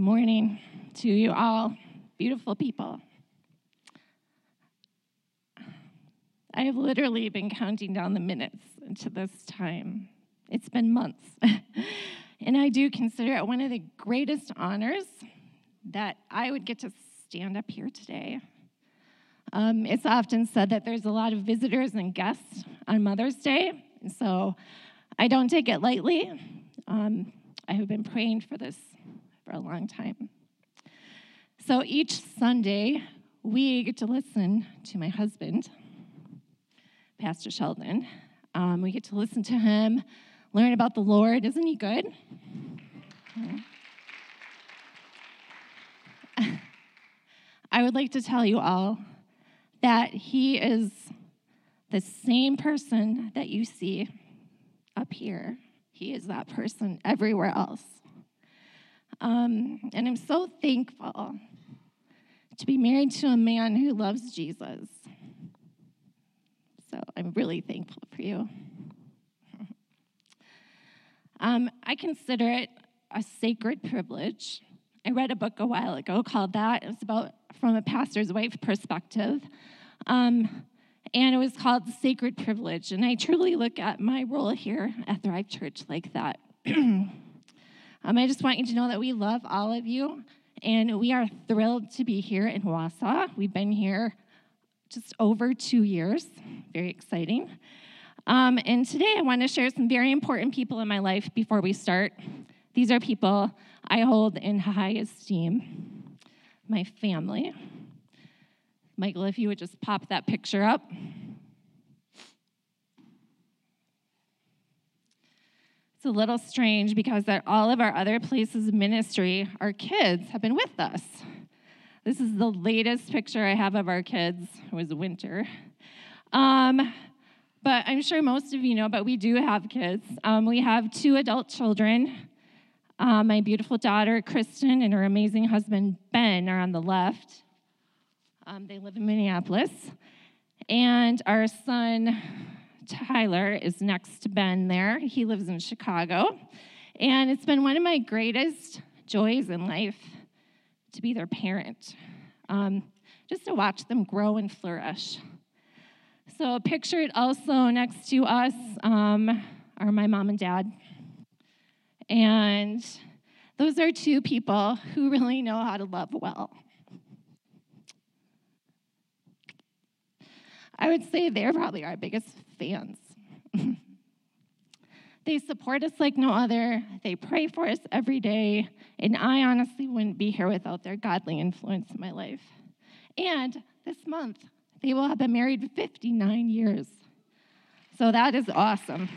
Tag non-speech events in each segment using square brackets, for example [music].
Good morning to you all, beautiful people. I have literally been counting down the minutes to this time. It's been months. [laughs] and I do consider it one of the greatest honors that I would get to stand up here today. Um, it's often said that there's a lot of visitors and guests on Mother's Day, so I don't take it lightly. Um, I have been praying for this for a long time. So each Sunday, we get to listen to my husband, Pastor Sheldon. Um, we get to listen to him, learn about the Lord. Isn't he good? [laughs] I would like to tell you all that he is the same person that you see up here. He is that person everywhere else. Um, and I'm so thankful to be married to a man who loves Jesus. So I'm really thankful for you. [laughs] Um, I consider it a sacred privilege. I read a book a while ago called that. It was about from a pastor's wife perspective. Um, and it was called Sacred Privilege. And I truly look at my role here at Thrive Church like that. [clears throat] um, I just want you to know that we love all of you, and we are thrilled to be here in Wausau. We've been here just over two years, very exciting. Um, and today I want to share some very important people in my life before we start. These are people I hold in high esteem my family. Michael, if you would just pop that picture up. It's a little strange because at all of our other places of ministry, our kids have been with us. This is the latest picture I have of our kids. It was winter. Um, but I'm sure most of you know, but we do have kids. Um, we have two adult children. Uh, my beautiful daughter, Kristen, and her amazing husband, Ben, are on the left. Um, they live in Minneapolis. And our son, Tyler, is next to Ben there. He lives in Chicago. And it's been one of my greatest joys in life to be their parent, um, just to watch them grow and flourish. So, pictured also next to us um, are my mom and dad. And those are two people who really know how to love well. I would say they're probably our biggest fans. [laughs] they support us like no other. They pray for us every day. And I honestly wouldn't be here without their godly influence in my life. And this month, they will have been married 59 years. So that is awesome.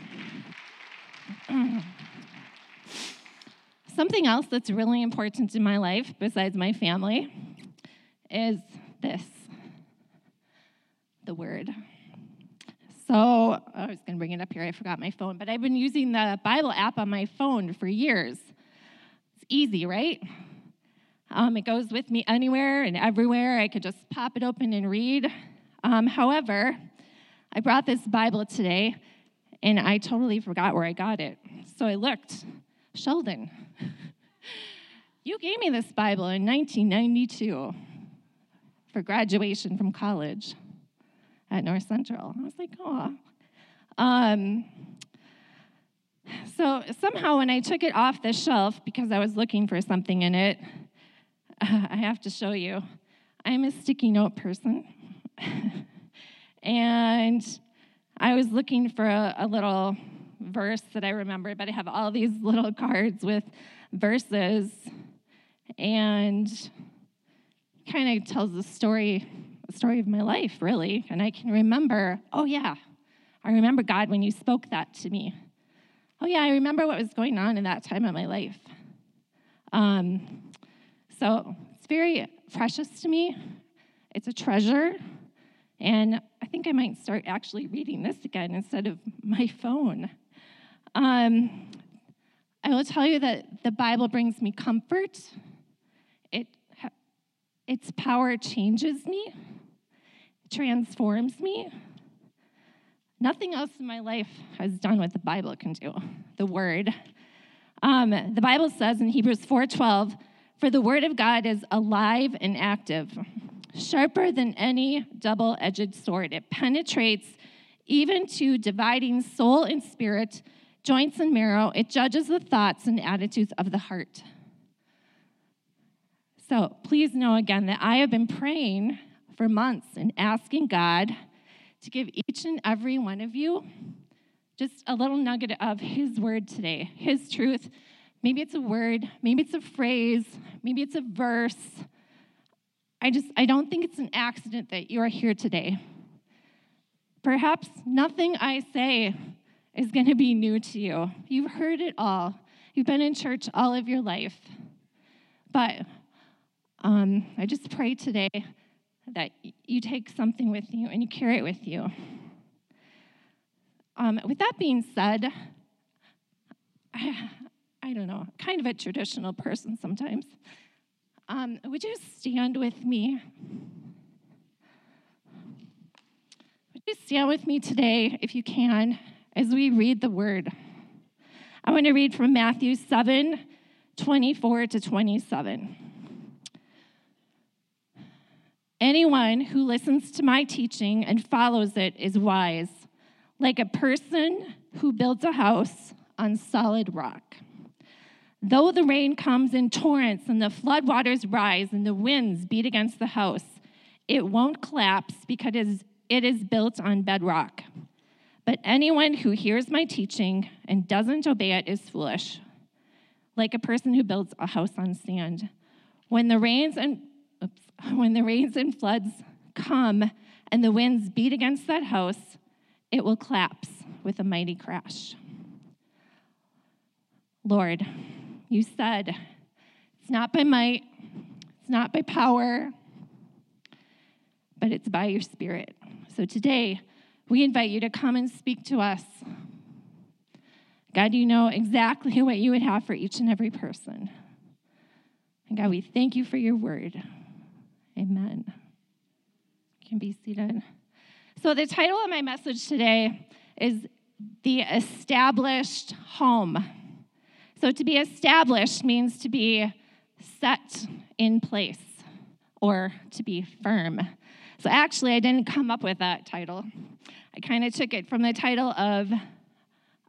[clears throat] Something else that's really important in my life, besides my family, is this the word. So I was going to bring it up here. I forgot my phone, but I've been using the Bible app on my phone for years. It's easy, right? Um, it goes with me anywhere and everywhere. I could just pop it open and read. Um, however, I brought this Bible today and I totally forgot where I got it. So I looked. Sheldon, [laughs] you gave me this Bible in 1992 for graduation from college at North Central. I was like, oh. Um, so somehow, when I took it off the shelf because I was looking for something in it, uh, [laughs] I have to show you. I'm a sticky note person. [laughs] and I was looking for a, a, little verse that I remembered, but I have all these little cards with verses and kind of tells the story story of my life, really. And I can remember, oh, yeah, I remember God when you spoke that to me. Oh, yeah, I remember what was going on in that time of my life. Um, so it's very precious to me. It's a treasure. And I think I might start actually reading this again instead of my phone. Um, I will tell you that the Bible brings me comfort. It, its power changes me transforms me. Nothing else in my life has done what the Bible can do, the Word. Um, the Bible says in Hebrews 4:12, For the word of God is alive and active, sharper than any double edged sword. It penetrates even to dividing soul and spirit, joints and marrow. It judges the thoughts and attitudes of the heart. So please know again that I have been praying for months and asking God to give each and every one of you just a little nugget of His word today, His truth. Maybe it's a word, maybe it's a phrase, maybe it's a verse. I just, I don't think it's an accident that you're here today. Perhaps nothing I say is going to be new to you. You've heard it all. You've been in church all of your life. But um, I just pray today that you take something with you and you carry it with you. Um, with that being said, I, I, don't know, kind of a traditional person sometimes. Um, would you stand with me? Would you stand with me today, if you can, as we read the word? I want to read from Matthew 7 24 to 27. Anyone who listens to my teaching and follows it is wise, like a person who builds a house on solid rock. Though the rain comes in torrents and the floodwaters rise and the winds beat against the house, it won't collapse because it is built on bedrock. But anyone who hears my teaching and doesn't obey it is foolish, like a person who builds a house on sand. When the rains and [laughs] when the rains and floods come and the winds beat against that house, it will collapse with a mighty crash. Lord, you said it's not by might, it's not by power, but it's by your spirit. So today, we invite you to come and speak to us. God, you know exactly [laughs] what you would have for each and every person. And God, we thank you for your word. Amen. You can be seated. So, the title of my message today is The Established Home. So, to be established means to be set in place or to be firm. So, actually, I didn't come up with that title. I kind of took it from the title of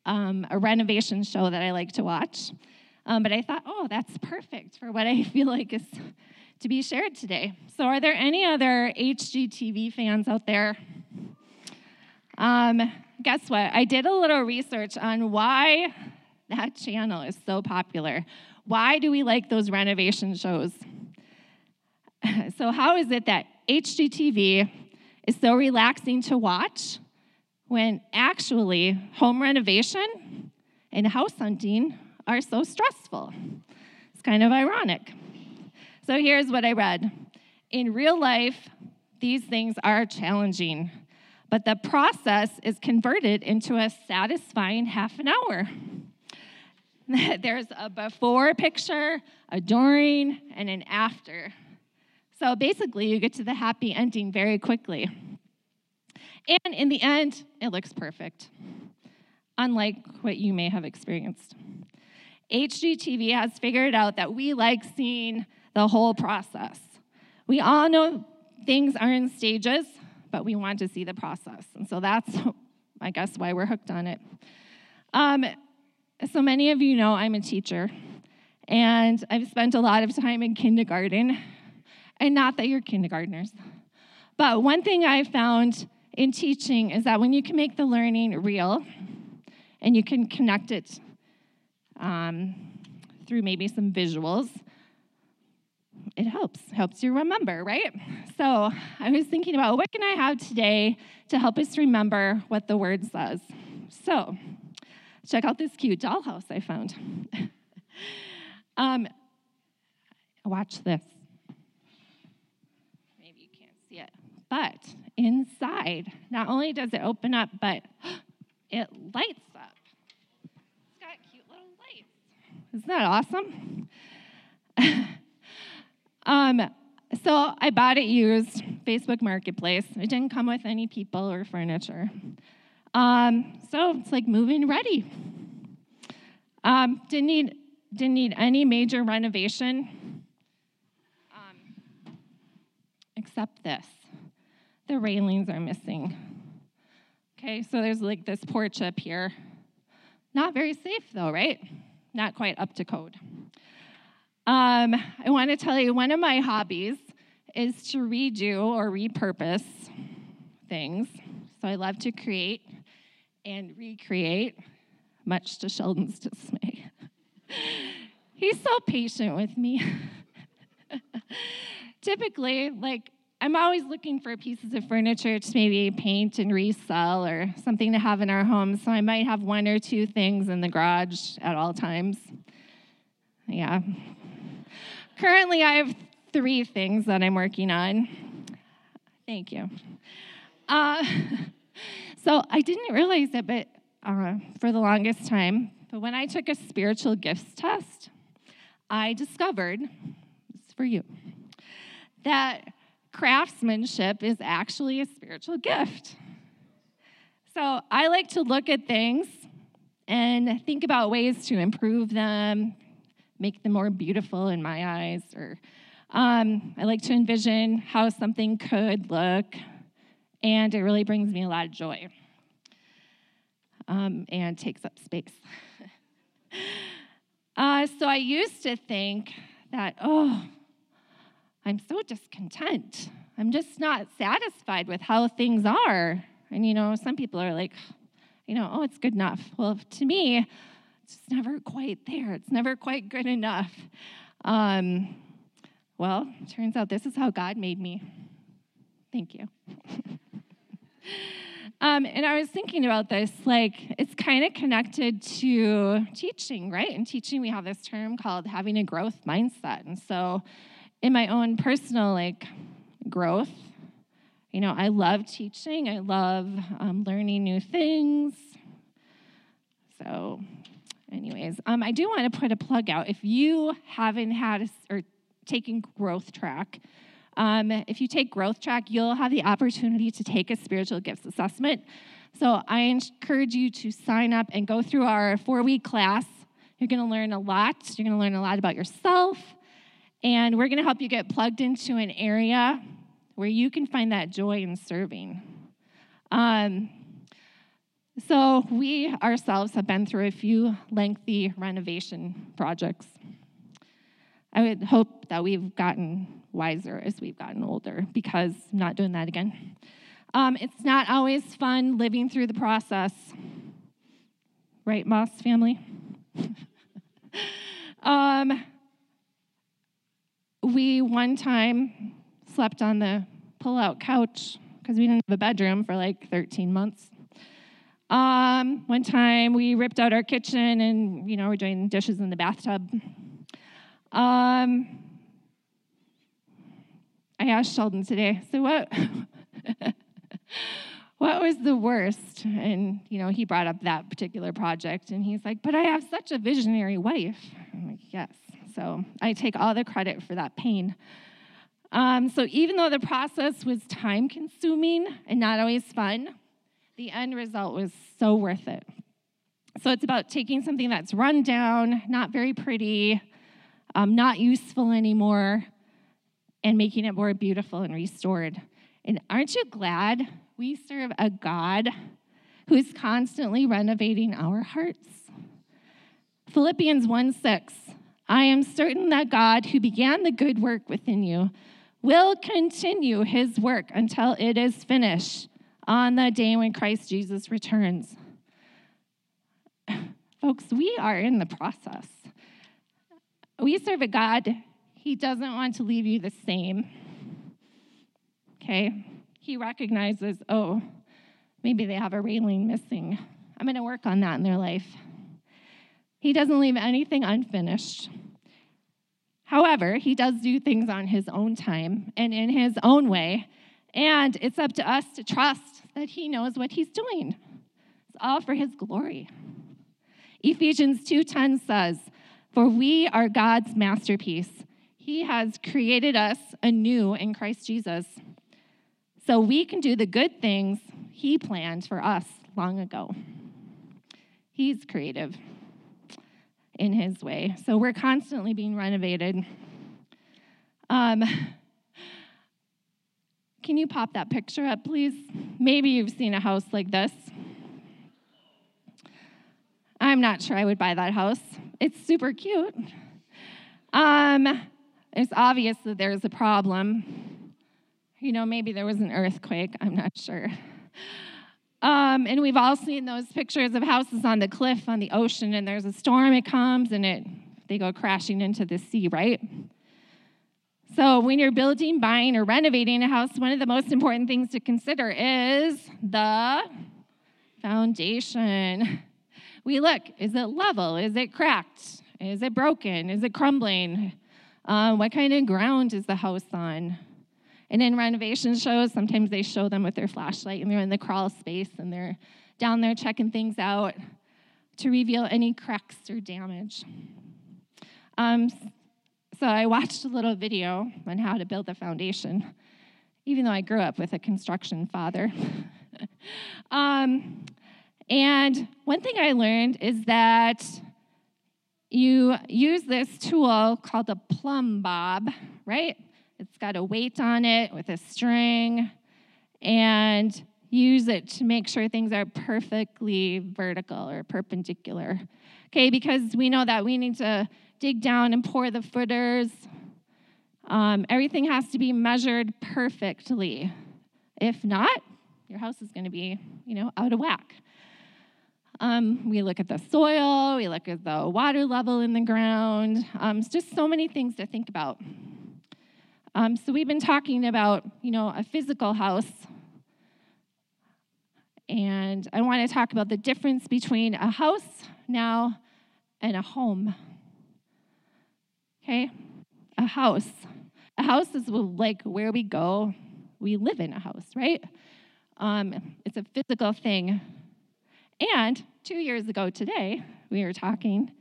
um, a renovation show that I like to watch. Um, but I thought, oh, that's perfect for what I feel like is to be shared today. So, are there any other HGTV fans out there? Um, guess what? I did a little research on why that channel is so popular. Why do we like those renovation shows? [laughs] So, how is it that HGTV is so relaxing to watch when actually home renovation and house hunting are so stressful? It's kind of ironic. So here's what I read In real life, these things are challenging, but the process is converted into a satisfying half an hour. [laughs] There's a before picture, a during, and an after. So basically, you get to the happy ending very quickly. And in the end, it looks perfect, unlike what you may have experienced. HGTV has figured out that we like seeing the whole process. We all know things are in stages, but we want to see the process. And so that's, [laughs] I guess, why we're hooked on it. Um, so many of you know I'm a teacher, and I've spent a lot of time in kindergarten. And not that you're kindergartners, but one thing I found in teaching is that when you can make the learning real and you can connect it um, through maybe some visuals, it helps, helps you remember, right? So I was thinking about what can I have today to help us remember what the word says. So check out this cute dollhouse I found. [laughs] um, watch this. Maybe you can't see it, but inside, not only does it open up, but [gasps] it lights up. It's got cute little lights. Isn't that awesome? [laughs] Um, so I bought it used, Facebook Marketplace. It didn't come with any people or furniture. Um, so it's like moving ready. Um, didn't need didn't need any major renovation, um, except this. The railings are missing. Okay, so there's like this porch up here. Not very safe though, right? Not quite up to code. Um, I want to tell you one of my hobbies is to redo or repurpose things. So I love to create and recreate, much to Sheldon's dismay. [laughs] He's so patient with me. [laughs] Typically, like, I'm always looking for pieces of furniture to maybe paint and resell or something to have in our home. So I might have one or two things in the garage at all times. Yeah. Currently, I have three things that I'm working on. Thank you. Uh, [laughs] so I didn't realize it, but uh, for the longest time, but when I took a spiritual gifts test, I discovered, it's for you, that craftsmanship is actually a spiritual gift. So I like to look at things and think about ways to improve them, make them more beautiful in my eyes, or um, I like to envision how something could look, and it really brings me a lot of joy um, and takes up space. [laughs] uh, so I used to think that, oh, I'm so discontent. I'm just not satisfied with how things are. And, you know, some people are like, you know, oh, it's good enough. Well, to me, it's just never quite there. It's never quite good enough. Um, well, turns out this is how God made me. Thank you. [laughs] um, and I was thinking about this, like, it's kind of connected to teaching, right? In teaching, we have this term called having a growth mindset. And so, in my own personal like growth you know i love teaching i love um, learning new things so anyways um, i do want to put a plug out. If you haven't had a, or taken growth track um, if you take growth track you'll have the opportunity to take a spiritual gifts assessment. So i encourage you to sign up and go through our four week class. You're going to learn a lot. You're going to learn a lot about yourself. And we're going to help you get plugged into an area where you can find that joy in serving. Um, so, we ourselves have been through a few lengthy renovation projects. I would hope that we've gotten wiser as we've gotten older because I'm not doing that again. Um, it's not always fun living through the process. Right, Moss family? [laughs] um, we one time slept on the pull out couch because we didn't have a bedroom for like 13 months. Um, one time we ripped out our kitchen and, you know, we're doing dishes in the bathtub. Um, I asked Sheldon today, so what? [laughs] what was the worst? And, you know, he brought up that particular project and he's like, but I have such a visionary wife. I'm like, yes. So I take all the credit for that pain. Um, so even though the process was time consuming and not always fun, the end result was so worth it. So it's about taking something that's run down, not very pretty, um, not useful anymore, and making it more beautiful and restored. And aren't you glad we serve a God who's constantly renovating our hearts? Philippians 1 6 I am certain that God, who began the good work within you, will continue his work until it is finished on the day when Christ Jesus returns. [sighs] Folks, we are in the process. We serve a God, he doesn't want to leave you the same. Okay? He recognizes, oh, maybe they have a railing missing. I'm going to work on that in their life. He doesn't leave anything unfinished. However, he does do things on his own time and in his own way, and it's up to us to trust that he knows what he's doing. It's all for his glory. Ephesians 2:10 says, "For we are God's masterpiece. He has created us anew in Christ Jesus, so we can do the good things he planned for us long ago." He's creative in his way. So we're constantly being renovated. Um, Can you pop that picture up, please? Maybe you've seen a house like this. I'm not sure I would buy that house. It's super cute. Um, it's obvious that there's a problem. You know, maybe there was an earthquake, I'm not sure. Um, and we've all seen those pictures of houses on the cliff on the ocean, and there's a storm, it comes, and it they go crashing into the sea, right? So, when you're building, buying, or renovating a house, one of the most important things to consider is the foundation. We look is it level? Is it cracked? Is it broken? Is it crumbling? Uh, what kind of ground is the house on? And in renovation shows, sometimes they show them with their flashlight and they're in the crawl space and they're down there checking things out to reveal any cracks or damage. Um, so I watched a little video on how to build a foundation, even though I grew up with a construction father. [laughs] um, and one thing I learned is that you use this tool called a plumb bob, right? It's got a weight on it with a string, and use it to make sure things are perfectly vertical or perpendicular. Okay, because we know that we need to dig down and pour the footers. Um, everything has to be measured perfectly. If not, your house is going to be, you know, out of whack. Um, we look at the soil, we look at the water level in the ground. Um, it's just so many things to think about. Um, so we've been talking about, you know, a physical house. And I want to talk about the difference between a house now and a home. Okay? A house. A house is like where we go. We live in a house, right? Um, it's a physical thing. And two years ago today, we were talking,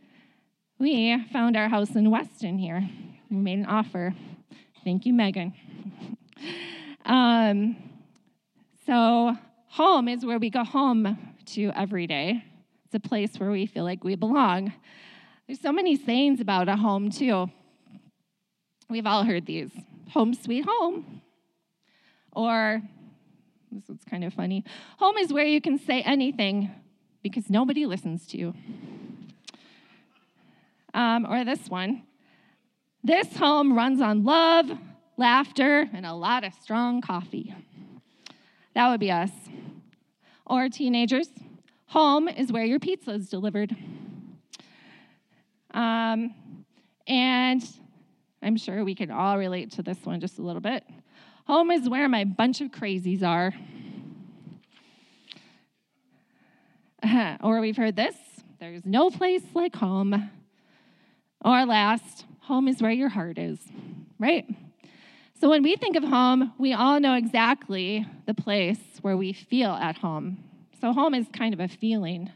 we found our house in Weston here. We made an offer. Thank you, Megan. [laughs] um, so, home is where we go home to every day. It's a place where we feel like we belong. There's so many sayings about a home, too. We've all heard these home, sweet home. Or, this is kind of funny home is where you can say anything because nobody listens to you. Um, or this one this home runs on love, laughter, and a lot of strong coffee. That would be us. Or teenagers, home is where your pizza is delivered. Um, and I'm sure we can all relate to this one just a little bit. Home is where my bunch of crazies are. [laughs] or we've heard this there's no place like home. Or last, home is where your heart is, right? So when we think of home, we all know exactly the place where we feel at home. So home is kind of a feeling.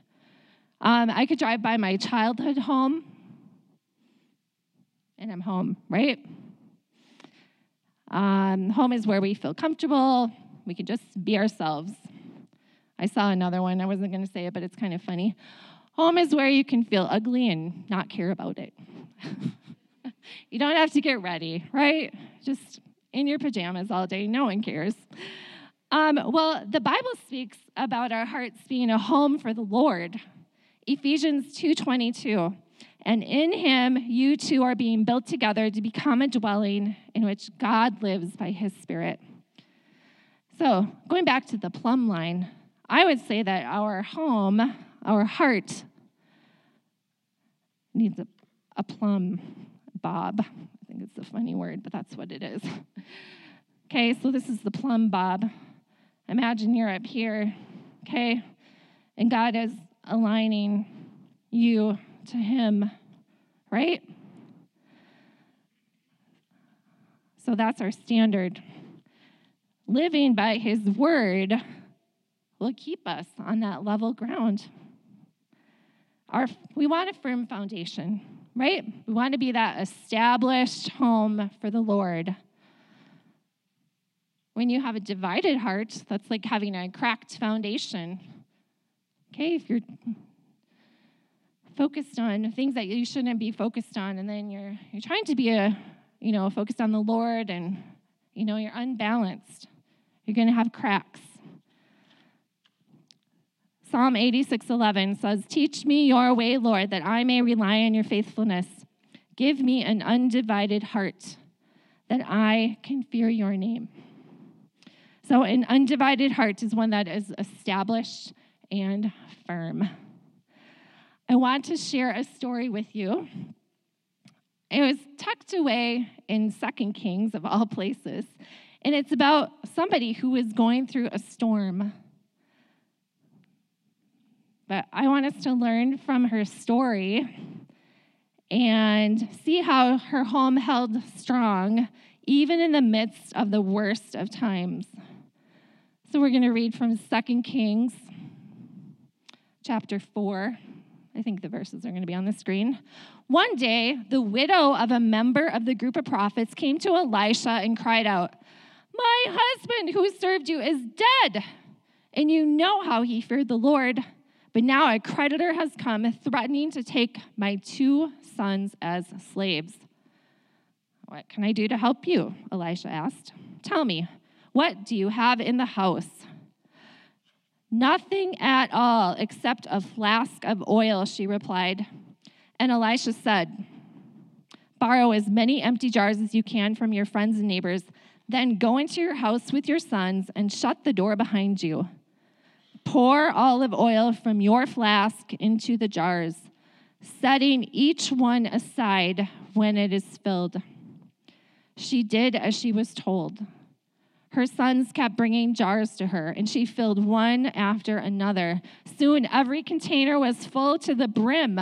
Um, I could drive by my childhood home, and I'm home, right? Um, home is where we feel comfortable. We can just be ourselves. I saw another one. I wasn't going to say it, but it's kind of funny. Home is where you can feel ugly and not care about it. [laughs] you don't have to get ready, right? Just in your pajamas all day. No one cares. Um, well, the Bible speaks about our hearts being a home for the Lord. Ephesians 2:22. And in him you too are being built together to become a dwelling in which God lives by his spirit. So, going back to the plumb line, I would say that our home, our heart, needs a, a plumb bob. I think it's a funny word, but that's what it is. okay, so this is the plumb bob. Imagine you're up here, okay, and God is aligning you to Him, right? So that's our standard. Living by His word will keep us on that level ground. Our, we want a firm foundation, right? We want to be that established home for the Lord. When you have a divided heart, that's like having a cracked foundation. Okay, if you're focused on things that you shouldn't be focused on, and then you're you're trying to be a you know focused on the Lord, and you know you're unbalanced. You're going to have cracks. Psalm 86:11 says, "Teach me your way, Lord, that I may rely on your faithfulness. Give me an undivided heart, that I can fear your name." So, an undivided heart is one that is established and firm. I want to share a story with you. It was tucked away in Second Kings, of all places, and it's about somebody who was going through a storm. But I want us to learn from her story and see how her home held strong, even in the midst of the worst of times. So we're going to read from 2 Kings chapter 4. I think the verses are going to be on the screen. One day, the widow of a member of the group of prophets came to Elisha and cried out, My husband who served you is dead, and you know how he feared the Lord. But now a creditor has come, threatening to take my two sons as slaves. What can I do to help you? Elisha asked. Tell me, what do you have in the house? Nothing at all except a flask of oil, she replied. And Elisha said, Borrow as many empty jars as you can from your friends and neighbors, then go into your house with your sons and shut the door behind you. Pour olive oil from your flask into the jars, setting each one aside when it is filled. She did as she was told. Her sons kept bringing jars to her, and she filled one after another. Soon every container was full to the brim.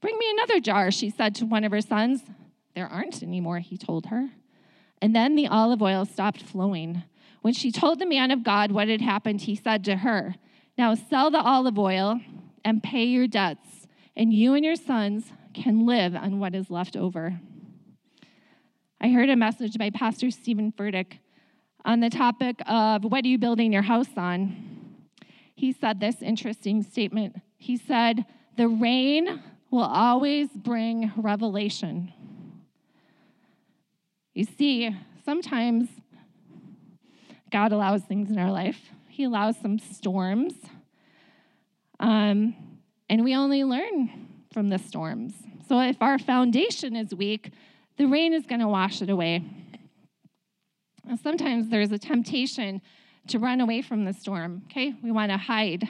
Bring me another jar, she said to one of her sons. There aren't any more, he told her. And then the olive oil stopped flowing. When she told the man of God what had happened, he said to her, Now sell the olive oil and pay your debts, and you and your sons can live on what is left over. I heard a message by Pastor Steven Furtick on the topic of what are you building your house on? He said this interesting statement. He said, The rain will always bring revelation. You see, sometimes God allows things in our life, He allows some storms. Um, and we only learn from the storms. So if our foundation is weak, the rain is going to wash it away. Sometimes there's a temptation to run away from the storm, okay? We want to hide,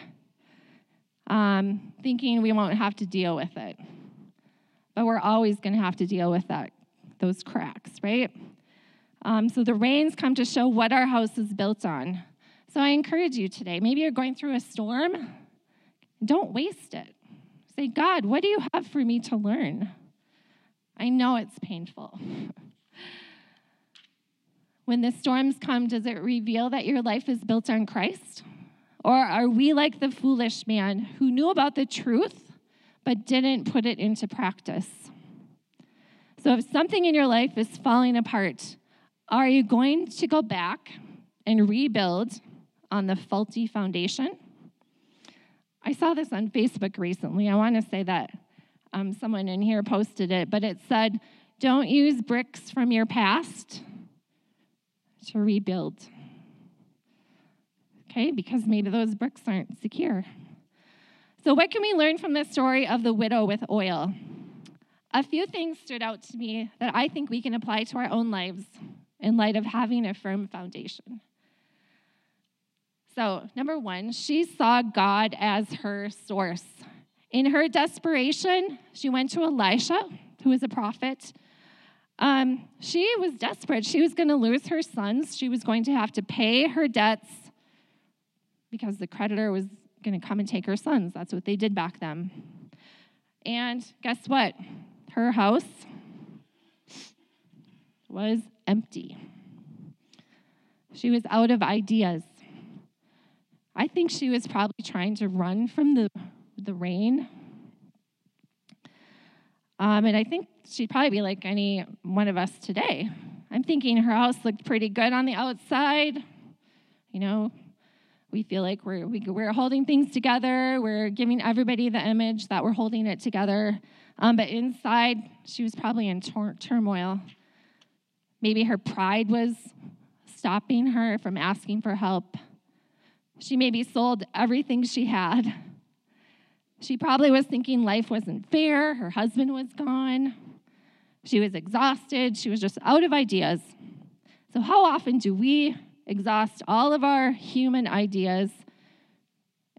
um, thinking we won't have to deal with it. But we're always going to have to deal with that, those cracks, right? Um, so the rains come to show what our house is built on. So I encourage you today, maybe you're going through a storm, don't waste it. Say, God, what do you have for me to learn? I know it's painful. [laughs] when the storms come, does it reveal that your life is built on Christ? Or are we like the foolish man who knew about the truth but didn't put it into practice? So, if something in your life is falling apart, are you going to go back and rebuild on the faulty foundation? I saw this on Facebook recently. I want to say that um, someone in here posted it, but it said, Don't use bricks from your past to rebuild. Okay, because maybe those bricks aren't secure. So, what can we learn from the story of the widow with oil? A few things stood out to me that I think we can apply to our own lives in light of having a firm foundation. So, number one, she saw God as her source. In her desperation, she went to Elisha, who is a prophet, um, she was desperate. She was going to lose her sons. She was going to have to pay her debts because the creditor was going to come and take her sons. That's what they did back then. And guess what? Her house was empty. She was out of ideas. I think she was probably trying to run from the, the rain um, and I think she'd probably be like any one of us today. I'm thinking her house looked pretty good on the outside. You know, we feel like we're, we, are we are holding things together. We're giving everybody the image that we're holding it together. Um, but inside, she was probably in turmoil. Maybe her pride was stopping her from asking for help. She maybe sold everything she had. She probably was thinking life wasn't fair, her husband was gone. She was exhausted, she was just out of ideas. So, how often do we exhaust all of our human ideas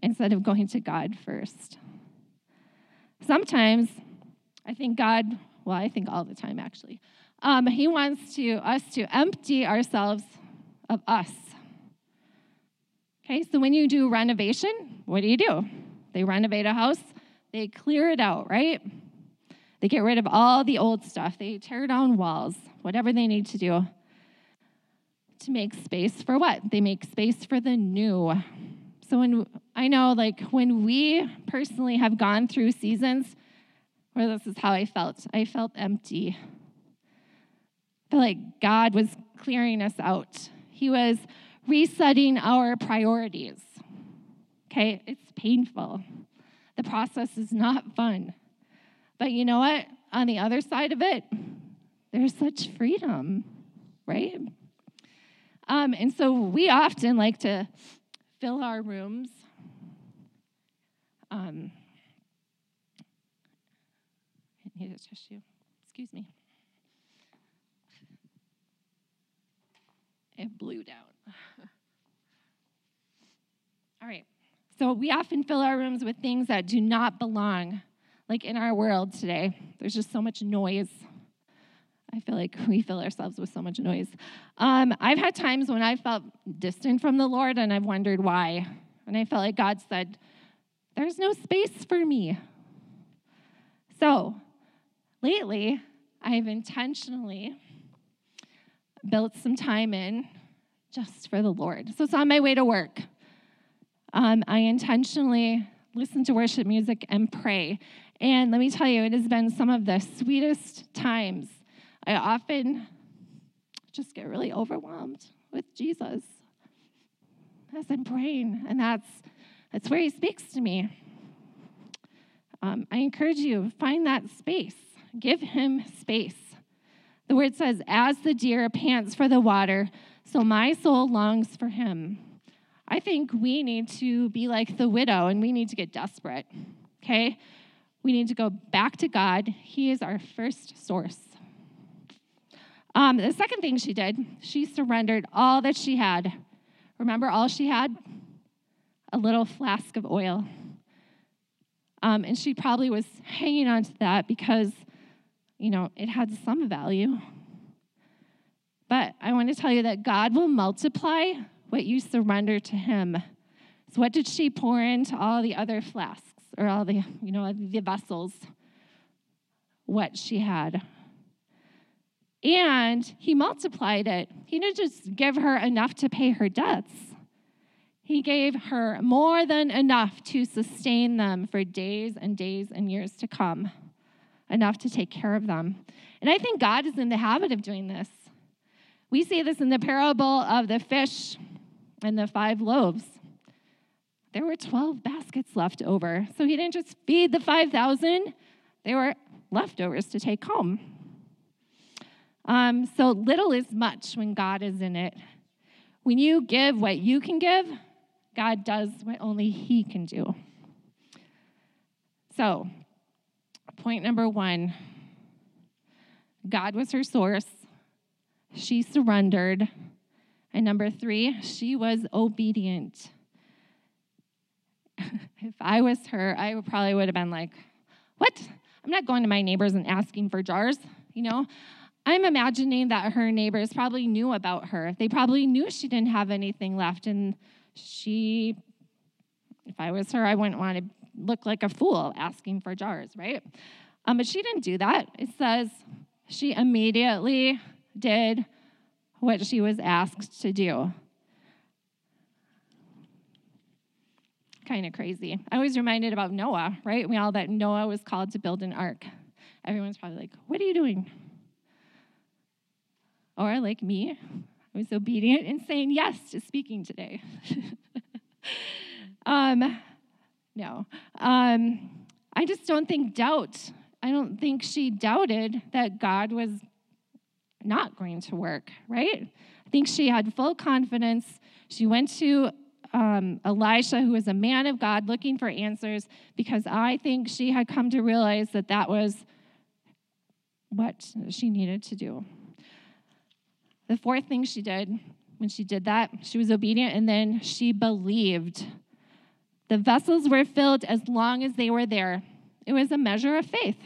instead of going to God first? Sometimes I think God, well, I think all the time actually, um, He wants to us to empty ourselves of us. Okay, so when you do renovation, what do you do? They renovate a house, they clear it out, right? They get rid of all the old stuff, they tear down walls, whatever they need to do to make space for what? They make space for the new. So when I know like when we personally have gone through seasons where this is how I felt. I felt empty. I felt like God was clearing us out. He was resetting our priorities. Okay, it's painful. The process is not fun. But you know what? On the other side of it, there's such freedom, right? Um, and so we often like to fill our rooms. Um, I need a tissue. Excuse me. It blew down. [laughs] All right. So we often fill our rooms with things that do not belong. Like in our world today, there's just so much noise. I feel like we fill ourselves with so much noise. Um, I've had times when I felt distant from the Lord and I've wondered why. And I felt like God said, There's no space for me. So lately, I've intentionally built some time in just for the Lord. So it's on my way to work. Um, I intentionally listen to worship music and pray. And let me tell you, it has been some of the sweetest times. I often just get really overwhelmed with Jesus as I'm praying, and that's that's where He speaks to me. Um, I encourage you find that space. Give Him space. The word says, "As the deer pants for the water, so my soul longs for Him." I think we need to be like the widow, and we need to get desperate. Okay, we need to go back to God. He is our first source. Um, the second thing she did, she surrendered all that she had. Remember all she had? A little flask of oil. Um, and she probably was hanging on to that because, you know, it had some value. But I want to tell you that God will multiply what you surrender to Him. So, what did she pour into all the other flasks or all the, you know, the vessels? What she had. And he multiplied it. He didn't just give her enough to pay her debts, he gave her more than enough to sustain them for days and days and years to come, enough to take care of them. And I think God is in the habit of doing this. We see this in the parable of the fish and the five loaves. There were 12 baskets left over. So he didn't just feed the 5,000, they were leftovers to take home. Um, so little is much when God is in it. When you give what you can give, God does what only He can do. So, point number one God was her source. She surrendered. And number three, she was obedient. [laughs] if I was her, I probably would have been like, What? I'm not going to my neighbors and asking for jars. You know, I'm imagining that her neighbors probably knew about her. They probably knew she didn't have anything left. And she, if I was her, I wouldn't want to look like a fool asking for jars, right? Um, but she didn't do that. It says she immediately did what she was asked to do. Kind of crazy. I was reminded about Noah, right? We all that Noah was called to build an ark. Everyone's probably like, What are you doing? Or, like me, I was obedient and saying yes to speaking today. [laughs] um, no. Um, I just don't think doubt, I don't think she doubted that God was not going to work, right? I think she had full confidence. She went to um, Elisha, who was a man of God, looking for answers because I think she had come to realize that that was what she needed to do. The fourth thing she did when she did that, she was obedient and then she believed. The vessels were filled as long as they were there. It was a measure of faith.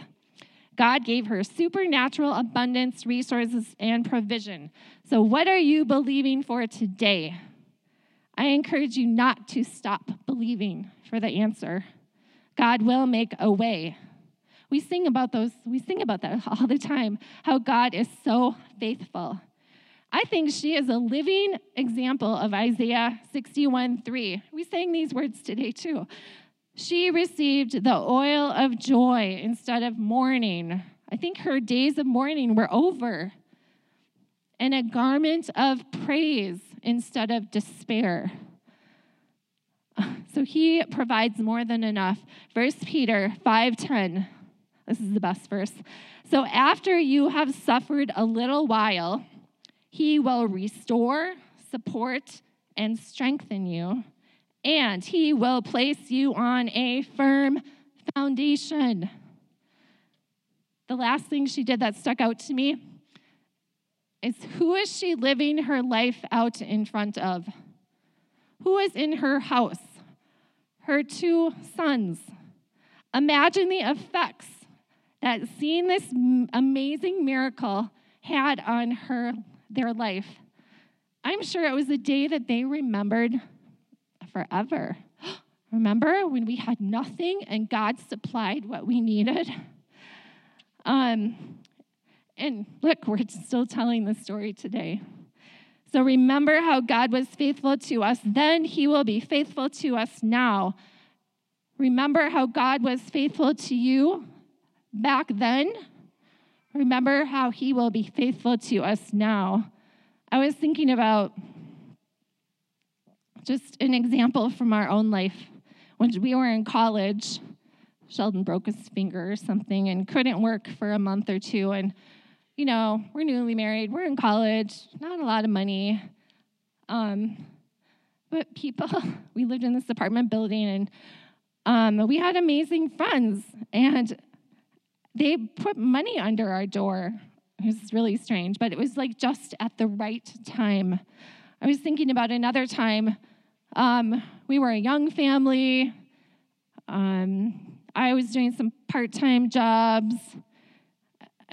God gave her supernatural abundance, resources, and provision. So, what are you believing for today? I encourage you not to stop believing for the answer. God will make a way. We sing about those, we sing about that [laughs] all the time, how God is so faithful. I think she is a living example of Isaiah 61 3. We sang these words today too. She received the oil of joy instead of mourning. I think her days of mourning were over. And a garment of praise instead of despair. So he provides more than enough. First Peter 5:10. This is the best verse. So after you have suffered a little while, he will restore, support, and strengthen you, and he will place you on a firm foundation. The last thing she did that stuck out to me is who is she living her life out in front of? Who is in her house? Her two sons. Imagine the effects that seeing this amazing miracle had on her their life. I'm sure it was a day that they remembered forever. [gasps] Remember when we had nothing and God supplied what we needed? [laughs] Um, and look, we're still telling the story today. So remember how God was faithful to us then, He will be faithful to us now. Remember how God was faithful to you back then. Remember how He will be faithful to us now. I was thinking about just an example from our own life. When we were in college, Sheldon broke his finger or something and couldn't work for a month or two. And you know, we're newly married, we're in college, not a lot of money. Um, but people, [laughs] we lived in this apartment building and um, we had amazing friends, and they put money under our door. It was really strange, but it was like just at the right time. I was thinking about another time. Um, we were a young family. Um, I was doing some part time jobs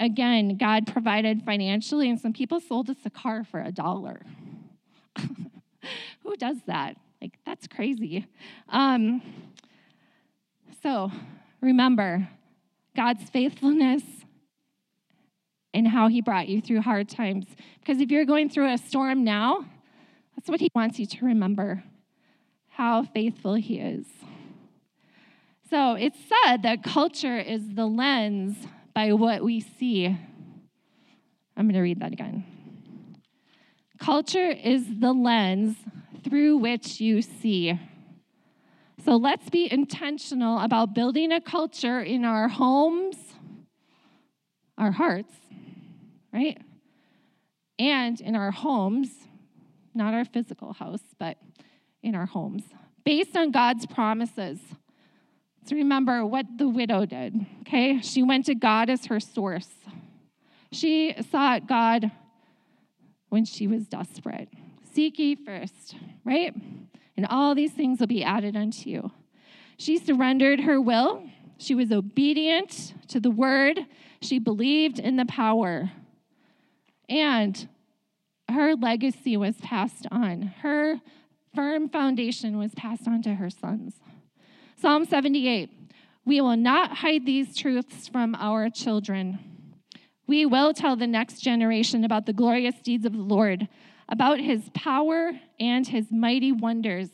again, God provided financially, and some people sold us a car for a dollar. [laughs] Who does that? Like, that's crazy. Um, so remember God's faithfulness and how he brought you through hard times. Because if you're going through a storm now, that's what he wants you to remember how faithful he is. So it's said that culture is the lens by what we see. I'm going to read that again. Culture is the lens through which you see. So let's be intentional about building a culture in our homes, our hearts, right? And in our homes, not our physical house, but in our homes, based on God's promises. So remember what the widow did, okay? She went to God as her source. She sought God when she was desperate. Seek ye first, right? And all these things will be added unto you. She surrendered her will. She was obedient to the word. She believed in the power. And her legacy was passed on. Her firm foundation was passed on to her sons. Psalm 78 We will not hide these truths from our children. We will tell the next generation about the glorious deeds of the Lord, about his power and his mighty wonders.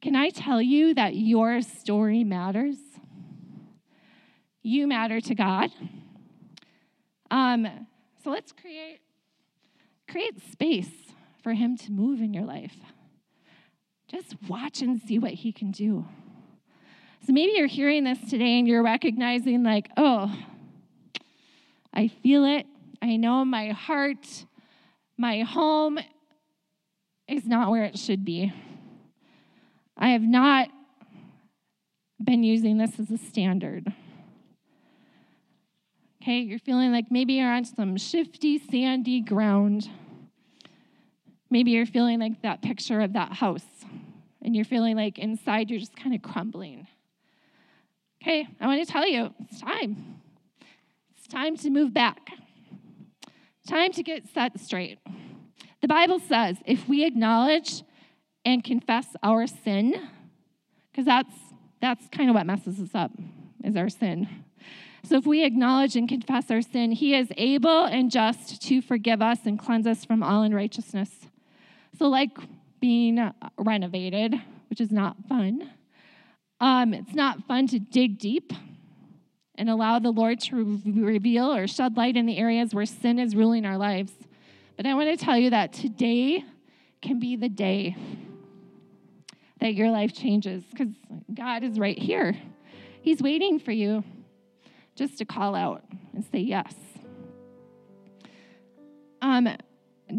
Can I tell you that your story matters? You matter to God. Um, so let's create create space for him to move in your life. Just watch and see what he can do. So maybe you're hearing this today and you're recognizing, like, oh, I feel it. I know my heart My home is not where it should be. I have not been using this as a standard. Okay, you're feeling like maybe you're on some shifty, sandy ground. Maybe you're feeling like that picture of that house, and you're feeling like inside you're just kind of crumbling. Okay, I want to tell you it's time. It's time to move back. Time to get set straight. The Bible says if we acknowledge and confess our sin, because that's that's kind of what messes us up, is our sin. So if we acknowledge and confess our sin, he is able and just to forgive us and cleanse us from all unrighteousness. So, like being renovated, which is not fun, um, it's not fun to dig deep and allow the Lord to reveal or shed light in the areas where sin is ruling our lives. But I want to tell you that today can be the day that your life changes because God is right here. He's waiting for you just to call out and say yes. Um,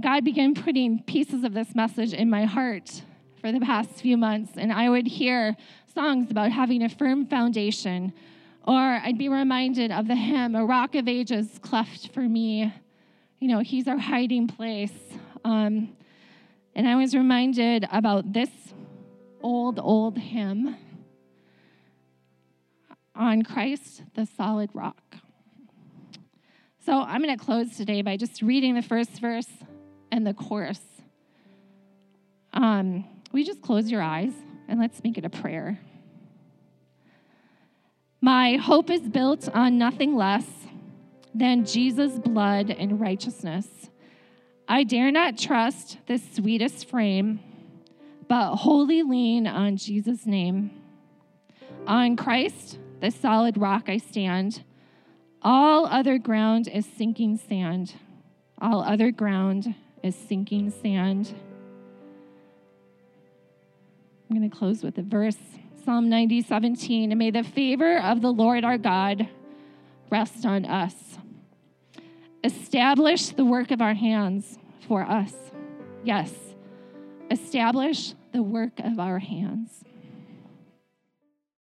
God began putting pieces of this message in my heart for the past few months, and I would hear songs about having a firm foundation, or I'd be reminded of the hymn, A Rock of Ages cleft for me. You know, He's our hiding place. Um, and I was reminded about this old, old hymn on Christ, the solid rock. So I'm going to close today by just reading the first verse and the chorus. Um, you just close your eyes and let's make it a prayer? My hope is built on nothing less than Jesus' blood and righteousness. I dare not trust the sweetest frame, but wholly lean on Jesus' name. On Christ, the solid rock I stand. All other ground is sinking sand. All other ground is sinking sand. I'm going to close with a verse Psalm 90, 17. And may the favor of the Lord our God rest on us. Establish the work of our hands for us. Yes, establish the work of our hands.